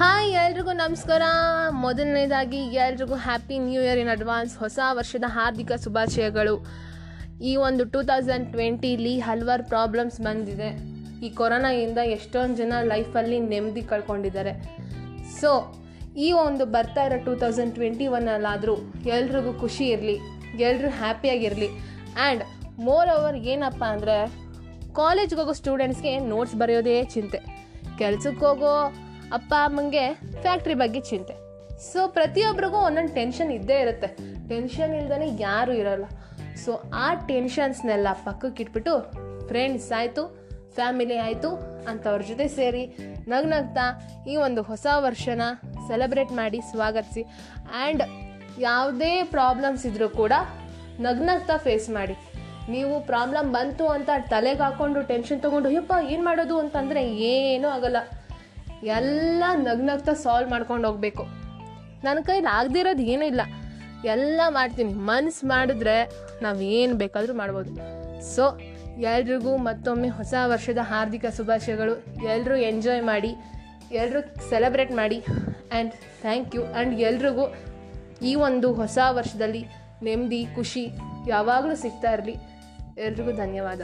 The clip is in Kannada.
ಹಾಯ್, ಎಲ್ರಿಗೂ ನಮಸ್ಕಾರ. ಮೊದಲನೇದಾಗಿ ಎಲ್ರಿಗೂ happy new year in advance ಹೊಸ ವರ್ಷದ ಹಾರ್ದಿಕ ಶುಭಾಶಯಗಳು. ಈ ಒಂದು ಟೂ ತೌಸಂಡ್ ಟ್ವೆಂಟೀಲಿ ಹಲವಾರು ಪ್ರಾಬ್ಲಮ್ಸ್ ಬಂದಿದೆ. ಈ ಕೊರೋನಾಯಿಂದ ಎಷ್ಟೊಂದು ಜನ ಲೈಫಲ್ಲಿ ನೆಮ್ಮದಿ ಕಳ್ಕೊಂಡಿದ್ದಾರೆ. ಸೊ ಈ ಒಂದು ಬರ್ತಾ ಇರೋ ಟೂ ತೌಸಂಡ್ ಟ್ವೆಂಟಿ ಒನ್ನಲ್ಲಾದರೂ ಎಲ್ರಿಗೂ ಖುಷಿ ಇರಲಿ ಎಲ್ಲರೂ ಹ್ಯಾಪಿಯಾಗಿರಲಿ ಆ್ಯಂಡ್ ಮೋರ್ ಓವರ್ ಏನಪ್ಪ ಅಂದರೆ ಕಾಲೇಜ್ಗೋಗೋ ಸ್ಟೂಡೆಂಟ್ಸ್ಗೆ ನೋಟ್ಸ್ ಬರೆಯೋದೇ ಚಿಂತೆ. ಕೆಲಸಕ್ಕೆ ಅಪ್ಪ, ಅಮ್ಮಂಗೆ ಫ್ಯಾಕ್ಟ್ರಿ ಬಗ್ಗೆ ಚಿಂತೆ. ಸೊ ಪ್ರತಿಯೊಬ್ಬರಿಗೂ ಒಂದೊಂದು ಟೆನ್ಷನ್ ಇದ್ದೇ ಇರುತ್ತೆ. ಟೆನ್ಷನ್ ಇಲ್ದೇ ಯಾರೂ ಇರೋಲ್ಲ. ಸೊ ಆ ಟೆನ್ಷನ್ಸ್ನೆಲ್ಲ ಪಕ್ಕಕ್ಕೆ ಇಟ್ಬಿಟ್ಟು ಫ್ರೆಂಡ್ಸ್ ಆಯಿತು ಫ್ಯಾಮಿಲಿ ಆಯಿತು, ಅಂಥವ್ರ ಜೊತೆ ಸೇರಿ ನಗ್ನಗ್ತಾ ಈ ಒಂದು ಹೊಸ ವರ್ಷನ ಸೆಲೆಬ್ರೇಟ್ ಮಾಡಿ ಸ್ವಾಗತಿಸಿ. ಆ್ಯಂಡ್ ಯಾವುದೇ ಪ್ರಾಬ್ಲಮ್ಸ್ ಇದ್ದರೂ ಕೂಡ ನಗ್ನಗ್ತಾ ಫೇಸ್ ಮಾಡಿ. ನೀವು ಪ್ರಾಬ್ಲಮ್ ಬಂತು ಅಂತ ತಲೆಗೆ ಹಾಕೊಂಡು ಟೆನ್ಷನ್ ತೊಗೊಂಡು ಅಯ್ಯಪ್ಪ ಏನು ಮಾಡೋದು? ಅಂತಂದರೆ ಏನೂ ಆಗಲ್ಲ. ಎಲ್ಲ ನಗ್ನಗ್ತಾ ಸಾಲ್ವ್ ಮಾಡ್ಕೊಂಡು ಹೋಗಬೇಕು. ನನ್ನ ಕೈಲಿ ಆಗದಿರೋದು ಏನೂ ಇಲ್ಲ. ಎಲ್ಲ ಮಾಡ್ತೀನಿ. ಮನ್ಸು ಮಾಡಿದ್ರೆ ನಾವು ಏನು ಬೇಕಾದರೂ ಮಾಡ್ಬೋದು. ಸೊ ಎಲ್ರಿಗೂ ಮತ್ತೊಮ್ಮೆ ಹೊಸ ವರ್ಷದ ಹಾರ್ದಿಕ ಶುಭಾಶಯಗಳು. ಎಲ್ಲರೂ ಎಂಜಾಯ್ ಮಾಡಿ ಎಲ್ಲರೂ ಸೆಲೆಬ್ರೇಟ್ ಮಾಡಿ ಆ್ಯಂಡ್ ಥ್ಯಾಂಕ್ ಯು ಆ್ಯಂಡ್ ಎಲ್ರಿಗೂ ಈ ಒಂದು ಹೊಸ ವರ್ಷದಲ್ಲಿ ನೆಮ್ಮದಿ, ಖುಷಿ ಯಾವಾಗಲೂ ಸಿಗ್ತಾ ಇರಲಿ. ಎಲ್ರಿಗೂ ಧನ್ಯವಾದ.